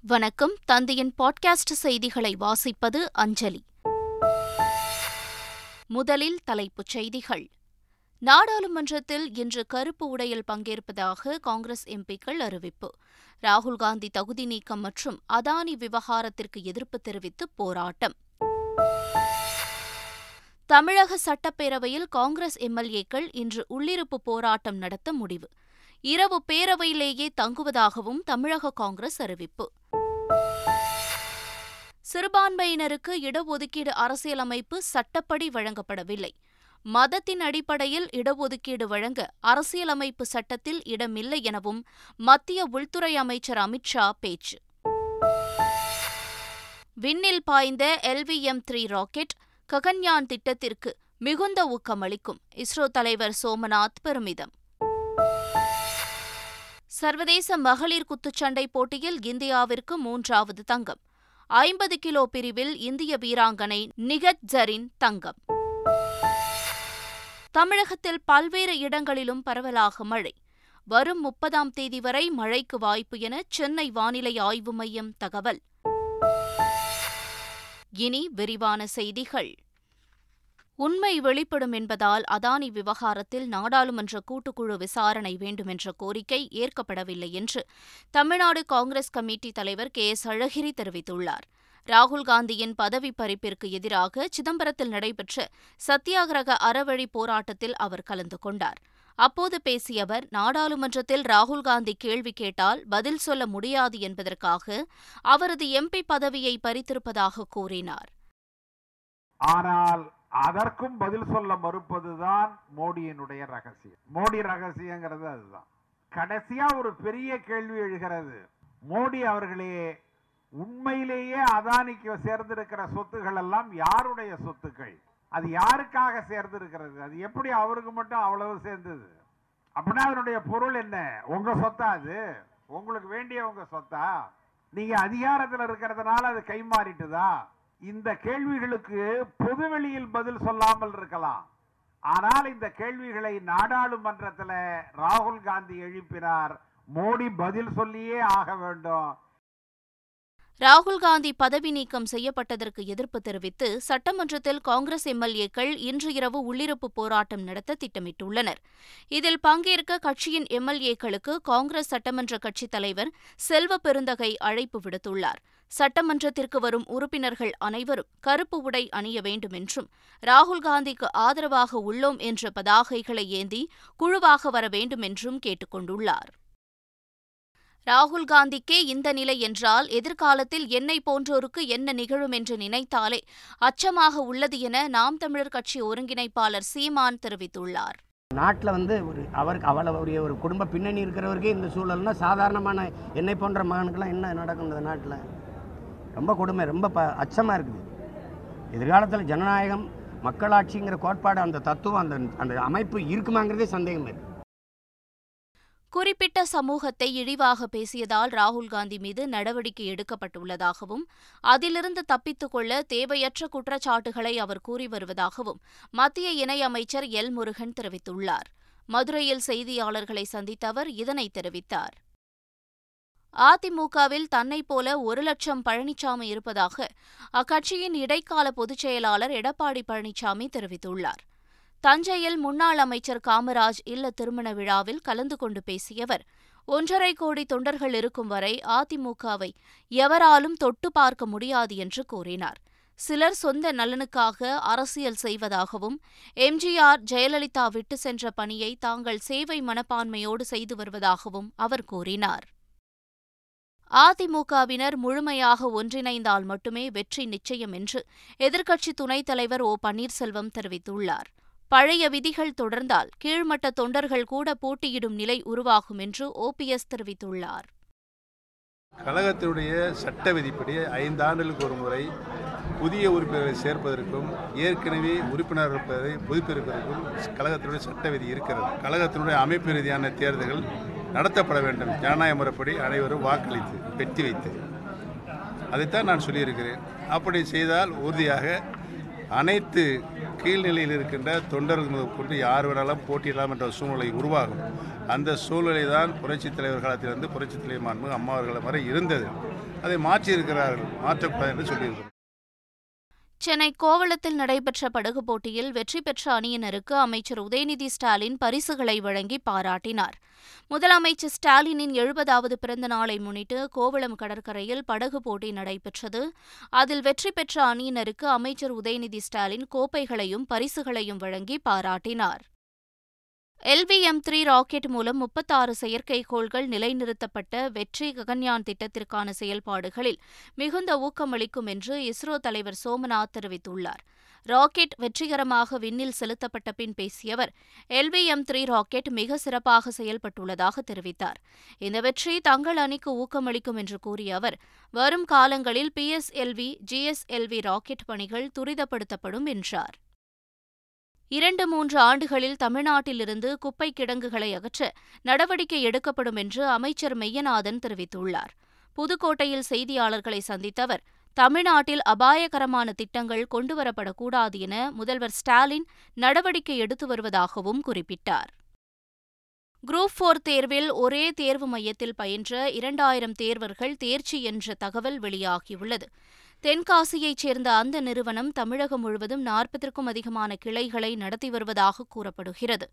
வணக்கம். தந்தையின் பாட்காஸ்ட் செய்திகளை வாசிப்பது அஞ்சலி. முதலில் தலைப்புச் செய்திகள். நாடாளுமன்றத்தில் இன்று கருப்பு உடையில் பங்கேற்பதாக காங்கிரஸ் எம்பிக்கள் அறிவிப்பு. ராகுல் காந்தி தகுதி நீக்கம் மற்றும் அதானி விவகாரத்திற்கு எதிர்ப்பு தெரிவித்து போராட்டம். தமிழக சட்டப்பேரவையில் காங்கிரஸ் எம்எல்ஏக்கள் இன்று உள்ளிருப்பு போராட்டம் நடத்த முடிவு. இரவு பேரவையிலேயே தங்குவதாகவும் தமிழக காங்கிரஸ் அறிவிப்பு. சிறுபான்மையினருக்கு இடஒதுக்கீடு அரசியலமைப்பு சட்டப்படி வழங்கப்படவில்லை. மதத்தின் அடிப்படையில் இடஒதுக்கீடு வழங்க அரசியலமைப்பு சட்டத்தில் இடமில்லை எனவும் மத்திய உள்துறை அமைச்சர் அமித்ஷா பேச்சு. விண்ணில் பாய்ந்த எல்விஎம் த்ரீ ராக்கெட் ககன்யான் திட்டத்திற்கு மிகுந்த ஊக்கமளிக்கும். இஸ்ரோ தலைவர் சோமநாத் பெருமிதம். சர்வதேச மகளிர் குத்துச்சண்டை போட்டியில் இந்தியாவிற்கு மூன்றாவது தங்கம். ஐம்பது கிலோ பிரிவில் இந்திய வீராங்கனை நிகத் ஜரின் தங்கம். தமிழகத்தில் பல்வேறு இடங்களிலும் பரவலாக மழை. வரும் முப்பதாம் தேதி வரை மழைக்கு வாய்ப்பு என சென்னை வானிலை ஆய்வு மையம் தகவல். இனி விரிவான செய்திகள். உண்மை வெளிப்படும் என்பதால் அதானி விவகாரத்தில் நாடாளுமன்ற கூட்டுக்குழு விசாரணை வேண்டுமென்ற கோரிக்கை ஏற்கப்படவில்லை என்று தமிழ்நாடு காங்கிரஸ் கமிட்டி தலைவர் கே எஸ் அழகிரி தெரிவித்துள்ளார். ராகுல் காந்தியின் பதவி பறிப்பிற்கு எதிராக சிதம்பரத்தில் நடைபெற்ற சத்தியாகிரக அறவழி போராட்டத்தில் அவர் கலந்து கொண்டார். அப்போது பேசிய அவர் நாடாளுமன்றத்தில் ராகுல் காந்தி கேள்வி கேட்டால் பதில் சொல்ல முடியாது என்பதற்காக அவரது எம்பி பதவியை பறித்திருப்பதாக கூறினார். ஆனால் அதற்கும் பதில் சொல்ல மறுப்பதுதான் மோடியினுடைய ரகசியம். மோடி ரகசியங்கிறது அதுதான். கடைசியா ஒரு பெரிய கேள்வி எழுகிறது. மோடி அவர்களே உண்மையிலேயே அதானிக்கு சேர்ந்திருக்கிற சொத்துக்கள் எல்லாம் யாருடைய சொத்துக்கள்? அது யாருக்காக சேர்ந்திருக்கிறது? அது எப்படி அவருக்கு மட்டும் அவ்வளவு சேர்ந்தது? அப்படின்னா அதனுடைய பொருள் என்ன? உங்க சொத்தா அது? உங்களுக்கு வேண்டிய உங்க சொத்தா? நீங்க அதிகாரத்தில் இருக்கிறதுனால அது கைமாறிட்டுதா? இந்த கேள்விகளுக்கு பொதுவெளியில் பதில் சொல்லாமல் இருக்கலாம். ஆனால் இந்த கேள்விகளை நாடாளுமன்றத்தில் ராகுல் காந்தி எழுப்பினார். மோடி பதில் சொல்லியே ஆக வேண்டும். ராகுல் காந்தி பதவி நீக்கம் செய்யப்பட்டதற்கு எதிர்ப்பு தெரிவித்து சட்டமன்றத்தில் காங்கிரஸ் எம்எல்ஏக்கள் இன்று இரவு உள்ளிருப்பு போராட்டம் நடத்த திட்டமிட்டுள்ளனர். இதில் பங்கேற்க கட்சியின் எம்எல்ஏக்களுக்கு காங்கிரஸ் சட்டமன்ற கட்சித் தலைவர் செல்வ பெருந்தகை அழைப்பு விடுத்துள்ளார். சட்டமன்றத்திற்கு வரும் உறுப்பினர்கள் அனைவரும் கருப்பு உடை அணிய வேண்டும் என்றும் ராகுல் காந்திக்கு ஆதரவாக உள்ளோம் என்ற பதாகைகளை ஏந்தி குழுவாக வர வேண்டும் என்றும் கேட்டுக் கொண்டுள்ளார் ராகுல் காந்திக்கே இந்த நிலை என்றால் எதிர்காலத்தில் என்னை போன்றோருக்கு என்ன நிகழும் என்று நினைத்தாலே அச்சமாக உள்ளது என நாம் தமிழர் கட்சி ஒருங்கிணைப்பாளர் சீமான் தெரிவித்துள்ளார். நாட்டில் வந்து ஒரு அவருக்கு அவ்வளவுடைய ஒரு குடும்ப பின்னணி இருக்கிறவருக்கே இந்த சூழல்னா சாதாரணமான என்னை போன்ற மகனுக்கெல்லாம் என்ன நடக்கும் இந்த நாட்டில்? ரொம்ப கொடுமை ரொம்ப ப அச்சமாக இருக்குது. எதிர்காலத்தில் ஜனநாயகம் மக்களாட்சிங்கிற கோட்பாடு அந்த தத்துவம் அந்த அந்த அமைப்பு இருக்குமாங்கிறதே சந்தேகம் இருக்குது குறிப்பிட்ட சமூகத்தை இழிவாக பேசியதால் ராகுல் காந்தி மீது நடவடிக்கை எடுக்கப்பட்டுள்ளதாகவும் அதிலிருந்து தப்பித்துக் கொள்ள தேவையற்ற குற்றச்சாட்டுகளை அவர் கூறி வருவதாகவும் மத்திய இணையமைச்சர் எல். முருகன் தெரிவித்துள்ளார். மதுரையில் செய்தியாளர்களை சந்தித்த அவர் இதனை தெரிவித்தார். அதிமுகவில் தன்னைப் போல ஒரு லட்சம் பழனிசாமி இருப்பதாக அக்கட்சியின் இடைக்கால பொதுச் செயலாளர் எடப்பாடி பழனிசாமி தெரிவித்துள்ளார். தஞ்சையில் முன்னாள் அமைச்சர் காமராஜ் இல்ல திருமண விழாவில் கலந்து கொண்டு பேசியவர் ஒன்றரை கோடி தொண்டர்கள் இருக்கும் வரை அதிமுகவை எவராலும் தொட்டு பார்க்க முடியாது என்று கூறினார். சிலர் சொந்த நலனுக்காக அரசியல் செய்வதாகவும் எம்ஜிஆர் ஜெயலலிதா விட்டு சென்ற பணியை தாங்கள் சேவை மனப்பான்மையோடு செய்து வருவதாகவும் அவர் கூறினார். அதிமுகவினர் முழுமையாக ஒன்றிணைந்தால் மட்டுமே வெற்றி நிச்சயம் என்று எதிர்க்கட்சி துணைத் தலைவர் ஓ பன்னீர்செல்வம் தெரிவித்துள்ளார். பழைய விதிகள் தொடர்ந்தால் கீழ்மட்ட தொண்டர்கள் கூட போட்டியிடும் நிலை உருவாகும் என்று ஓபிஎஸ் தெரிவித்துள்ளார். கழகத்தினுடைய சட்ட விதிப்படி ஐந்து ஆண்டுகளுக்கு ஒரு முறை புதிய உறுப்பினர்களை சேர்ப்பதற்கும் ஏற்கனவே உறுப்பினர் இருப்பதை புதுப்பிப்பதற்கும் கழகத்தினுடைய சட்ட விதி இருக்கிறது. கழகத்தினுடைய அமைப்பு ரீதியான தேர்தல்கள் நடத்தப்பட வேண்டும். ஜனநாயக முறைப்படி அனைவரும் வாக்களித்து வெற்றி வைத்து. அதைத்தான் நான் சொல்லியிருக்கிறேன். அப்படி செய்தால் உறுதியாக அனைத்து கீழ்நிலையில் இருக்கின்ற தொண்டர்கள் முதல் கொண்டு யார் வேணாலும் போட்டியிடலாம் என்ற சூழ்நிலை உருவாகும். அந்த சூழ்நிலை தான் புரட்சித் தலைவர் காலத்திலிருந்து புரட்சித் தலைவர் மாண்பு அம்மா அவர்கள் வரை இருந்தது. அதை மாற்றி இருக்கிறார்கள் மாற்றக்கூடாது என்று சொல்லியிருக்கிறோம். சென்னை கோவளத்தில் நடைபெற்ற படகு போட்டியில் வெற்றி பெற்ற அணியினருக்கு அமைச்சர் உதயநிதி ஸ்டாலின் பரிசுகளை வழங்கி பாராட்டினார். முதலமைச்சர் ஸ்டாலினின் எழுபதாவது பிறந்த நாளை முன்னிட்டு கோவளம் கடற்கரையில் படகு போட்டி நடைபெற்றது. அதில் வெற்றி பெற்ற அணியினருக்கு அமைச்சர் உதயநிதி ஸ்டாலின் கோப்பைகளையும் பரிசுகளையும் வழங்கி பாராட்டினார். எல்விஎம் த்ரீ ராக்கெட் மூலம் முப்பத்தாறு செயற்கைக்கோள்கள் நிலைநிறுத்தப்பட்ட வெற்றி ககன்யான் திட்டத்திற்கான செயல்பாடுகளில் மிகுந்த ஊக்கமளிக்கும் என்று இஸ்ரோ தலைவர் சோமநாத் தெரிவித்துள்ளார். ராக்கெட் வெற்றிகரமாக விண்ணில் செலுத்தப்பட்ட பின் பேசிய அவர் எல்விஎம் த்ரீ ராக்கெட் மிக சிறப்பாக செயல்பட்டுள்ளதாக தெரிவித்தார். இந்த வெற்றி தங்கள் அணிக்கு ஊக்கமளிக்கும் என்று கூறிய அவர் வரும் காலங்களில் பிஎஸ்எல்வி ஜிஎஸ்எல்வி ராக்கெட் பணிகள் துரிதப்படுத்தப்படும் என்றார். இரண்டு மூன்று ஆண்டுகளில் தமிழ்நாட்டிலிருந்து குப்பை கிடங்குகளை அகற்ற நடவடிக்கை எடுக்கப்படும் என்று அமைச்சர் மெய்யநாதன் தெரிவித்துள்ளார். புதுக்கோட்டையில் செய்தியாளர்களை சந்தித்த அவர் தமிழ்நாட்டில் அபாயகரமான திட்டங்கள் கொண்டுவரப்படக்கூடாது என முதல்வர் ஸ்டாலின் நடவடிக்கை எடுத்து வருவதாகவும் குறிப்பிட்டார். குரூப் போர் தேர்வில் ஒரே தேர்வு மையத்தில் பயின்ற இரண்டாயிரம் தேர்வர்கள் தேர்ச்சி என்ற தகவல் வெளியாகியுள்ளது. தென்காசியைச் சேர்ந்த அந்த நிறுவனம் தமிழகம் முழுவதும் நாற்பதற்கும் அதிகமான கிளைகளை நடத்தி வருவதாக கூறப்படுகிறது.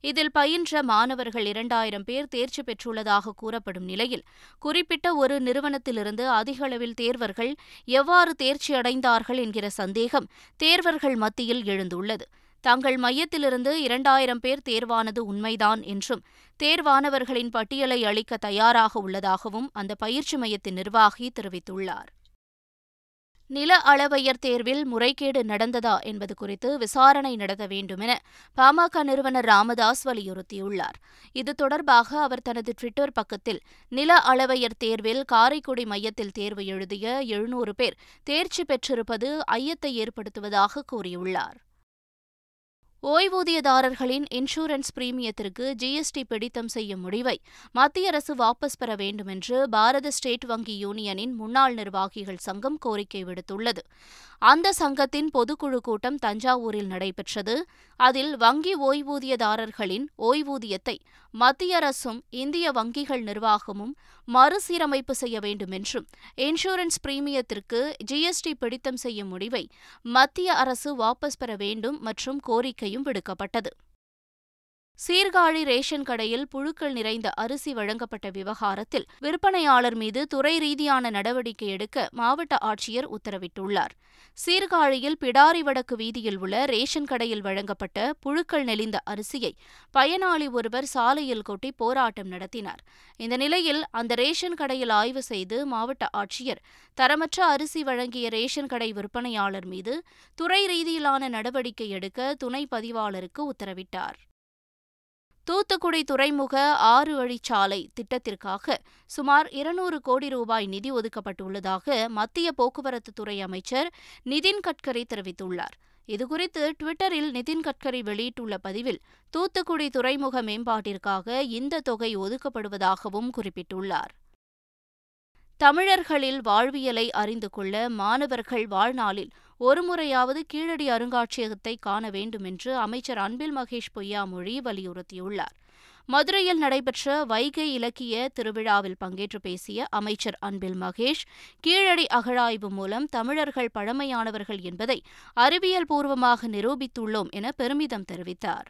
இதில் பயின்ற மாணவர்கள் இரண்டாயிரம் பேர் தேர்ச்சி பெற்றுள்ளதாக கூறப்படும் நிலையில் குறிப்பிட்ட ஒரு நிறுவனத்திலிருந்து அதிக அளவில் தேர்வர்கள் எவ்வாறு தேர்ச்சி அடைந்தார்கள் என்கிற சந்தேகம் தேர்வர்கள் மத்தியில் எழுந்துள்ளது. தங்கள் மையத்திலிருந்து இரண்டாயிரம் பேர் தேர்வானது உண்மைதான் என்றும் தேர்வானவர்களின் பட்டியலை அளிக்க தயாராக உள்ளதாகவும் அந்த பயிற்சி மையத்தின் நிர்வாகி தெரிவித்துள்ளார். நில அளவையர் தேர்வில் முறைகேடு நடந்ததா என்பது குறித்து விசாரணை நடத்த வேண்டுமென பாமக நிறுவனர் ராமதாஸ் வலியுறுத்தியுள்ளார். இது தொடர்பாக அவர் தனது டுவிட்டர் பக்கத்தில் நில அளவையர் தேர்வில் காரைக்குடி மையத்தில் தேர்வு எழுதிய எழுநூறு பேர் தேர்ச்சி பெற்றிருப்பது ஐயத்தை ஏற்படுத்துவதாக கூறியுள்ளார். ஓய்வூதியதாரர்களின் இன்சூரன்ஸ் பிரீமியத்திற்கு ஜிஎஸ்டி பிடித்தம் செய்யும் முடிவை மத்திய அரசு வாபஸ் பெற வேண்டுமென்று பாரத ஸ்டேட் வங்கி யூனியனின் முன்னாள் நிர்வாகிகள் சங்கம் கோரிக்கை விடுத்துள்ளது. அந்த சங்கத்தின் பொதுக்குழு கூட்டம் தஞ்சாவூரில் நடைபெற்றது. அதில் வங்கி ஓய்வூதியதாரர்களின் ஓய்வூதியத்தை மத்திய அரசும் இந்திய வங்கிகள் நிர்வாகமும் மறுசீரமைப்பு செய்ய வேண்டுமென்றும் இன்சூரன்ஸ் பிரீமியத்திற்கு ஜிஎஸ்டி பிடித்தம் செய்யும் முடிவை மத்திய அரசு வாபஸ் பெற வேண்டும் மற்றும் கோரிக்கை கோரிக்கையும் விடுக்கப்பட்டது. சீர்காழி ரேஷன் கடையில் புழுக்கள் நிறைந்த அரிசி வழங்கப்பட்ட விவகாரத்தில் விற்பனையாளர் மீது துறை ரீதியான நடவடிக்கை எடுக்க மாவட்ட ஆட்சியர் உத்தரவிட்டுள்ளார். சீர்காழியில் பிடாரி வடக்கு வீதியில் உள்ள ரேஷன் கடையில் வழங்கப்பட்ட புழுக்கள் நெளிந்த அரிசியை பயனாளி ஒருவர் சாலையில் கொட்டி போராட்டம் நடத்தினார். இந்த நிலையில் அந்த ரேஷன் கடையில் ஆய்வு செய்து மாவட்ட ஆட்சியர் தரமற்ற அரிசி வழங்கிய ரேஷன் கடை விற்பனையாளர் மீது துறை ரீதியிலான நடவடிக்கை எடுக்க துணை பதிவாளருக்கு உத்தரவிட்டார். தூத்துக்குடி துறைமுக ஆறு வழிச்சாலை திட்டத்திற்காக சுமார் இருநூறு கோடி ரூபாய் நிதி ஒதுக்கப்பட்டுள்ளதாக மத்திய போக்குவரத்து துறை அமைச்சர் நிதின் கட்கரி தெரிவித்துள்ளார். இதுகுறித்து டுவிட்டரில் நிதின் கட்கரி வெளியிட்டுள்ள பதிவில் தூத்துக்குடி துறைமுக மேம்பாட்டிற்காக இந்த தொகை ஒதுக்கப்படுவதாகவும் குறிப்பிட்டுள்ளார். தமிழர்களில் வாழ்வியலை அறிந்து கொள்ள மாணவர்கள் வாழ்நாளில் ஒருமுறையாவது கீழடி அருங்காட்சியகத்தை காண வேண்டும் என்று அமைச்சர் அன்பில் மகேஷ் பொய்யாமொழி வலியுறுத்தியுள்ளார். மதுரையில் நடைபெற்ற வைகை இலக்கிய திருவிழாவில் பங்கேற்று பேசிய அமைச்சர் அன்பில் மகேஷ் கீழடி அகழாய்வு மூலம் தமிழர்கள் பழமையானவர்கள் என்பதை அறிவியல் பூர்வமாக நிரூபித்துள்ளோம் என பெருமிதம் தெரிவித்தார்.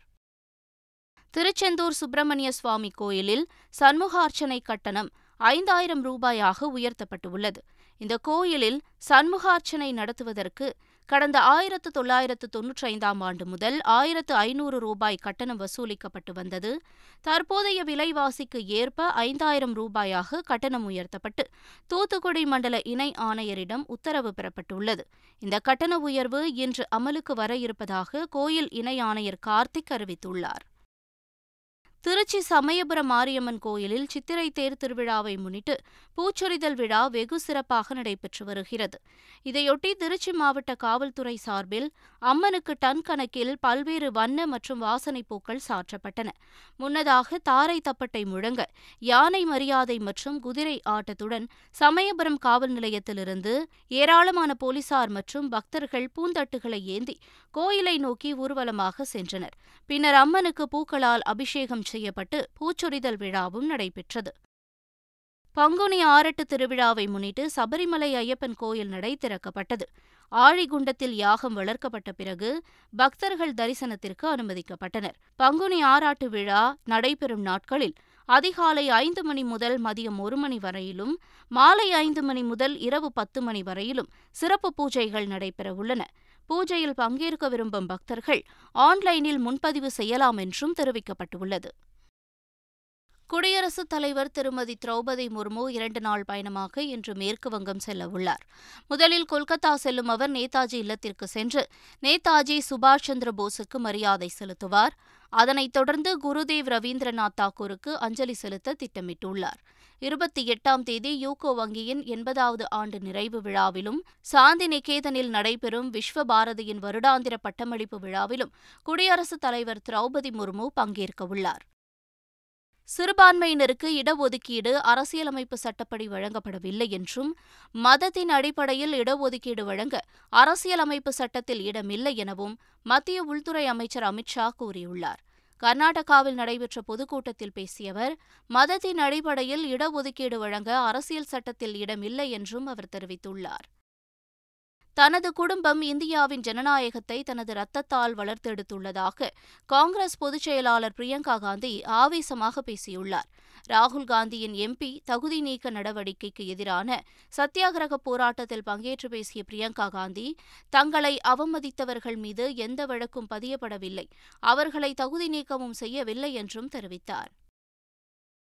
திருச்செந்தூர் சுப்பிரமணிய சுவாமி கோயிலில் சண்முகார்ச்சனை கட்டணம் ஐந்தாயிரம் ரூபாயாக உயர்த்தப்பட்டுள்ளது. இந்த கோயிலில் சண்முகார்ச்சனை நடத்துவதற்கு கடந்த ஆயிரத்து தொள்ளாயிரத்து தொன்னூற்றி ஐந்தாம் ஆண்டு முதல் ஆயிரத்து ஐநூறு ரூபாய் கட்டணம் வசூலிக்கப்பட்டு வந்தது. தற்போதைய விலைவாசிக்கு ஏற்ப ஐந்தாயிரம் ரூபாயாக கட்டணம் உயர்த்தப்பட்டு தூத்துக்குடி மண்டல இணை ஆணையரிடம் உத்தரவு பெறப்பட்டுள்ளது. இந்த கட்டண உயர்வு இன்று அமலுக்கு வர இருப்பதாக கோயில் இணை ஆணையர் கார்த்திக் அறிவித்துள்ளார். திருச்சி சமயபுரம் மாரியம்மன் கோயிலில் சித்திரை தேர் திருவிழாவை முன்னிட்டு பூச்சொரிதல் விழா வெகு சிறப்பாக நடைபெற்று வருகிறது. இதையொட்டி திருச்சி மாவட்ட காவல்துறை சார்பில் அம்மனுக்கு டன் கணக்கில் பல்வேறு வண்ண மற்றும் வாசனை பூக்கள் சாற்றப்பட்டன. முன்னதாக தாரை தப்பட்டை முழங்க யானை மரியாதை மற்றும் குதிரை ஆட்டத்துடன் சமயபுரம் காவல் நிலையத்திலிருந்து ஏராளமான போலீசார் மற்றும் பக்தர்கள் பூந்தட்டுகளை ஏந்தி கோயிலை நோக்கி ஊர்வலமாக சென்றனர். பின்னர் அம்மனுக்கு பூக்களால் அபிஷேகம் செய்யப்பட்டு பூச்சொரிதல் விழாவும் நடைபெற்றது. பங்குனி ஆரட்டு திருவிழாவை முன்னிட்டு சபரிமலை ஐயப்பன் கோயில் நடை திறக்கப்பட்டது. ஆழிகுண்டத்தில் யாகம் வளர்க்கப்பட்ட பிறகு பக்தர்கள் தரிசனத்திற்கு அனுமதிக்கப்பட்டனர். பங்குனி ஆராட்டு விழா நடைபெறும் நாட்களில் அதிகாலை ஐந்து மணி முதல் மதியம் ஒரு மணி வரையிலும் மாலை ஐந்து மணி முதல் இரவு பத்து மணி வரையிலும் சிறப்பு பூஜைகள் நடைபெறவுள்ளன பூஜையில் பங்கேற்க விரும்பும் பக்தர்கள் ஆன்லைனில் முன்பதிவு செய்யலாம் என்றும் தெரிவிக்கப்பட்டுள்ளது. குடியரசுத் தலைவர் திருமதி திரௌபதி முர்மு இரண்டு நாள் பயணமாக இன்று மேற்கு வங்கம் செல்ல உள்ளார். முதலில் கொல்கத்தா செல்லும் அவர் நேதாஜி இல்லத்திற்கு சென்று நேதாஜி சுபாஷ் சந்திர போஸுக்கு மரியாதை செலுத்துவார். அதனைத் தொடர்ந்து குருதேவ் ரவீந்திரநாத் தாக்கூருக்கு அஞ்சலி செலுத்த திட்டமிட்டுள்ளார். இருபத்தி எட்டாம் தேதி யூகோ வங்கியின் எண்பதாவது ஆண்டு நிறைவு விழாவிலும் சாந்தி நிகேதனில் நடைபெறும் விஸ்வ பாரதியின் வருடாந்திர பட்டமளிப்பு விழாவிலும் குடியரசுத் தலைவர் திரௌபதி முர்மு பங்கேற்கவுள்ளார். சிறுபான்மையினருக்கு இடஒதுக்கீடு அரசியலமைப்பு சட்டப்படி வழங்கப்படவில்லை என்றும் மதத்தின் அடிப்படையில் இடஒதுக்கீடு வழங்க அரசியலமைப்பு சட்டத்தில் இடமில்லை எனவும் மத்திய உள்துறை அமைச்சர் அமித்ஷா கூறியுள்ளார். கர்நாடகாவில் நடைபெற்ற பொதுக்கூட்டத்தில் பேசிய அவர் மதத்தின் அடிப்படையில் இடஒதுக்கீடு வழங்க அரசியல் சட்டத்தில் இடமில்லை என்றும் அவர் தெரிவித்துள்ளார். தனது குடும்பம் இந்தியாவின் ஜனநாயகத்தை தனது ரத்தத்தால் வளர்த்தெடுத்துள்ளதாக காங்கிரஸ் பொதுச் செயலாளர் பிரியங்கா காந்தி ஆவேசமாக பேசியுள்ளார். ராகுல் காந்தியின் எம்பி தகுதி நீக்க நடவடிக்கைக்கு எதிரான சத்தியாகிரக போராட்டத்தில் பங்கேற்று பேசிய பிரியங்கா காந்தி தங்களை அவமதித்தவர்கள் மீது எந்த வழக்கும் பதியப்படவில்லை. அவர்களை தகுதி நீக்கமும் செய்யவில்லை என்றும் தெரிவித்தார்.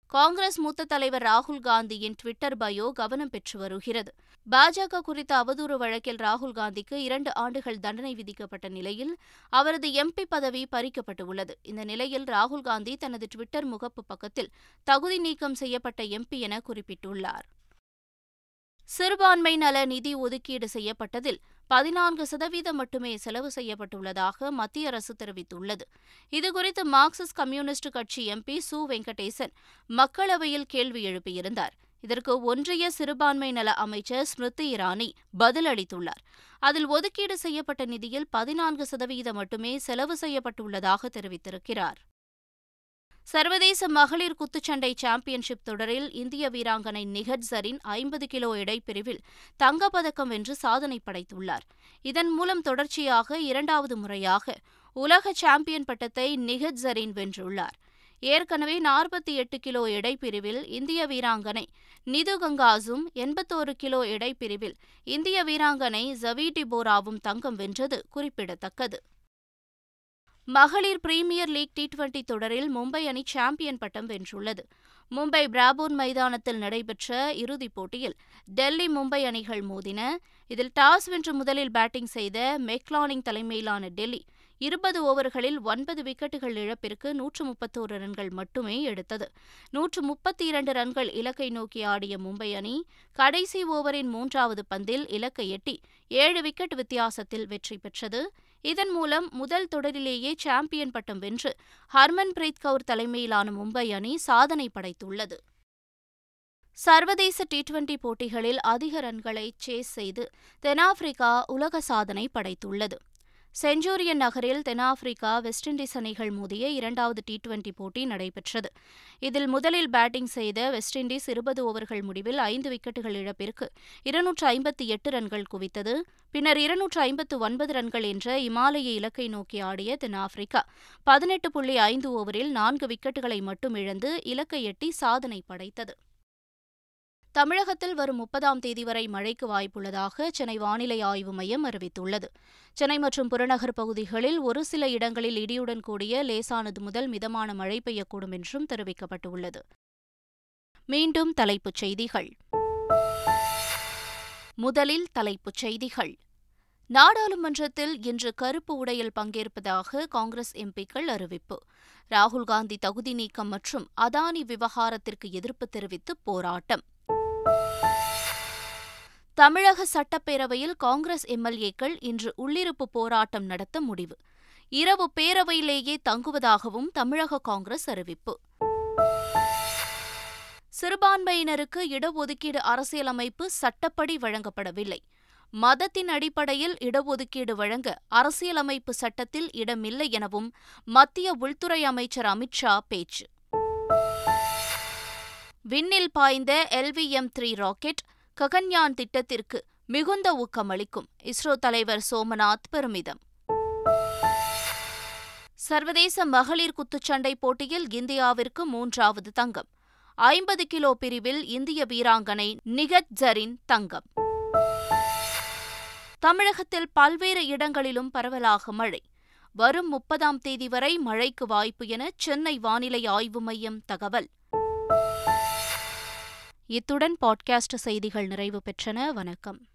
காங்கிரஸ் மூத்த தலைவர் ராகுல் காந்தியின் ட்விட்டர் பயோ கவனம் பெற்று வருகிறது. பாஜக குறித்த அவதூறு வழக்கில் ராகுல் காந்திக்கு இரண்டு ஆண்டுகள் தண்டனை விதிக்கப்பட்ட நிலையில் அவரது எம்பி பதவி பறிக்கப்பட்டுள்ளது. இந்த நிலையில் ராகுல் காந்தி தனது டுவிட்டர் முகப்பு பக்கத்தில் தகுதி நீக்கம் செய்யப்பட்ட எம்பி என குறிப்பிட்டுள்ளார். சிறுபான்மை நல நிதி ஒதுக்கீடு செய்யப்பட்டதில் பதினான்கு சதவீதம் மட்டுமே செலவு செய்யப்பட்டுள்ளதாக மத்திய அரசு தெரிவித்துள்ளது. இதுகுறித்து மார்க்சிஸ்ட் கம்யூனிஸ்ட் கட்சி எம்பி சு. வெங்கடேசன் மக்களவையில் கேள்வி எழுப்பியிருந்தார். இதற்கு ஒன்றிய சிறுபான்மை நல அமைச்சர் ஸ்மிருதி இரானி பதிலளித்துள்ளார். அதில் ஒதுக்கீடு செய்யப்பட்ட நிதியில் பதினான்கு சதவீதம் மட்டுமே செலவு செய்யப்பட்டுள்ளதாக தெரிவித்திருக்கிறார். சர்வதேச மகளிர் குத்துச்சண்டை சாம்பியன்ஷிப் தொடரில் இந்திய வீராங்கனை நிகத் ஜரின் ஐம்பது கிலோ இடைப்பிரிவில் தங்கப்பதக்கம் வென்று சாதனை படைத்துள்ளார். இதன் மூலம் தொடர்ச்சியாக இரண்டாவது முறையாக உலக சாம்பியன் பட்டத்தை நிகத் ஜரீன் வென்றுள்ளார். ஏற்கனவே நாற்பத்தி எட்டு கிலோ எடைப்பிரிவில் இந்திய வீராங்கனை நிது கங்காஸும் எண்பத்தோரு கிலோ எடைப்பிரிவில் இந்திய வீராங்கனை ஜவீடி போராவும் தங்கம் வென்றது குறிப்பிடத்தக்கது. மகளிர் பிரீமியர் லீக் டி டுவெண்டி தொடரில் மும்பை அணி சாம்பியன் பட்டம் வென்றுள்ளது. மும்பை பிராபோன் மைதானத்தில் நடைபெற்ற இறுதிப் போட்டியில் டெல்லி மும்பை அணிகள் மோதின. இதில் டாஸ் வென்று முதலில் பேட்டிங் செய்த மெக்லானிங் தலைமையிலான டெல்லி இருபது ஓவர்களில் ஒன்பது விக்கெட்டுகள் இழப்பிற்கு நூற்று முப்பத்தோரு ரன்கள் மட்டுமே எடுத்தது. நூற்று முப்பத்தி இரண்டு ரன்கள் இலக்கை நோக்கி ஆடிய மும்பை அணி கடைசி ஓவரின் மூன்றாவது பந்தில் இலக்கை எட்டி ஏழு விக்கெட் வித்தியாசத்தில் வெற்றி பெற்றது. இதன் மூலம் முதல் தொடரிலேயே சாம்பியன் பட்டம் வென்று ஹர்மன்பிரீத் கவுர் தலைமையிலான மும்பை அணி சாதனை படைத்துள்ளது. சர்வதேச டி டுவெண்டி போட்டிகளில் அதிக ரன்களை சேஸ் செய்து தென்னாப்பிரிக்கா உலக சாதனை படைத்துள்ளது. செஞ்சூரியன் நகரில் தென்னாப்பிரிக்கா வெஸ்ட் இண்டீஸ் அணிகள் மோதிய இரண்டாவது டி டுவெண்டி போட்டி நடைபெற்றது. இதில் முதலில் பேட்டிங் செய்த வெஸ்ட் இண்டீஸ் இருபது ஓவர்கள் முடிவில் ஐந்து விக்கெட்டுகள் இழப்பிற்கு இருநூற்று ஐம்பத்தி எட்டு ரன்கள் குவித்தது. பின்னர் இருநூற்று ஐம்பத்து ஒன்பது ரன்கள் என்ற இமாலய இலக்கை நோக்கி ஆடிய தென்னாப்பிரிக்கா பதினெட்டு புள்ளி ஐந்து ஓவரில் நான்கு விக்கெட்டுகளை மட்டும் இழந்து இலக்கை எட்டி சாதனை படைத்தது. தமிழகத்தில் வரும் முப்பதாம் தேதி வரை மழைக்கு வாய்ப்புள்ளதாக சென்னை வானிலை ஆய்வு மையம் அறிவித்துள்ளது. சென்னை மற்றும் புறநகர் பகுதிகளில் ஒரு சில இடங்களில் இடியுடன் கூடிய லேசானது முதல் மிதமான மழை பெய்யக்கூடும் என்றும் தெரிவிக்கப்பட்டுள்ளது. மீண்டும் தலைப்புச் செய்திகள். முதலில் தலைப்புச் செய்திகள். நாடாளுமன்றத்தில் இன்று கருப்பு உடையில் பங்கேற்பதாக காங்கிரஸ் எம்பிக்கள் அறிவிப்பு. ராகுல் காந்தி தகுதி நீக்கம் மற்றும் அதானி விவகாரத்திற்கு எதிர்ப்பு தெரிவித்து போராட்டம். தமிழக சட்டப்பேரவையில் காங்கிரஸ் எம்எல்ஏக்கள் இன்று உள்ளிருப்பு போராட்டம் நடத்த முடிவு. இரவு பேரவையிலேயே தங்குவதாகவும் தமிழக காங்கிரஸ் அறிவிப்பு. சிறுபான்மையினருக்கு இடஒதுக்கீடு அரசியலமைப்பு சட்டப்படி வழங்கப்படவில்லை. மதத்தின் அடிப்படையில் இடஒதுக்கீடு வழங்க அரசியலமைப்பு சட்டத்தில் இடமில்லை எனவும் மத்திய உள்துறை அமைச்சர் அமித்ஷா பேச்சு. விண்ணில் பாய்ந்த எல்விஎம் த்ரீ ராக்கெட் ககன்யான் திட்டத்திற்கு மிகுந்த ஊக்கமளிக்கும். இஸ்ரோ தலைவர் சோமநாத் பெருமிதம். சர்வதேச மகளிர் குத்துச்சண்டை போட்டியில் இந்தியாவிற்கு மூன்றாவது தங்கம். ஐம்பது கிலோ பிரிவில் இந்திய வீராங்கனை நிகத் ஜரின் தங்கம். தமிழகத்தில் பல்வேறு இடங்களிலும் பரவலாக மழை. வரும் முப்பதாம் தேதி வரை மழைக்கு வாய்ப்பு என சென்னை வானிலை ஆய்வு மையம் தகவல். இத்துடன் பாட்காஸ்ட் செய்திகள் நிறைவு பெற்றன. வணக்கம்.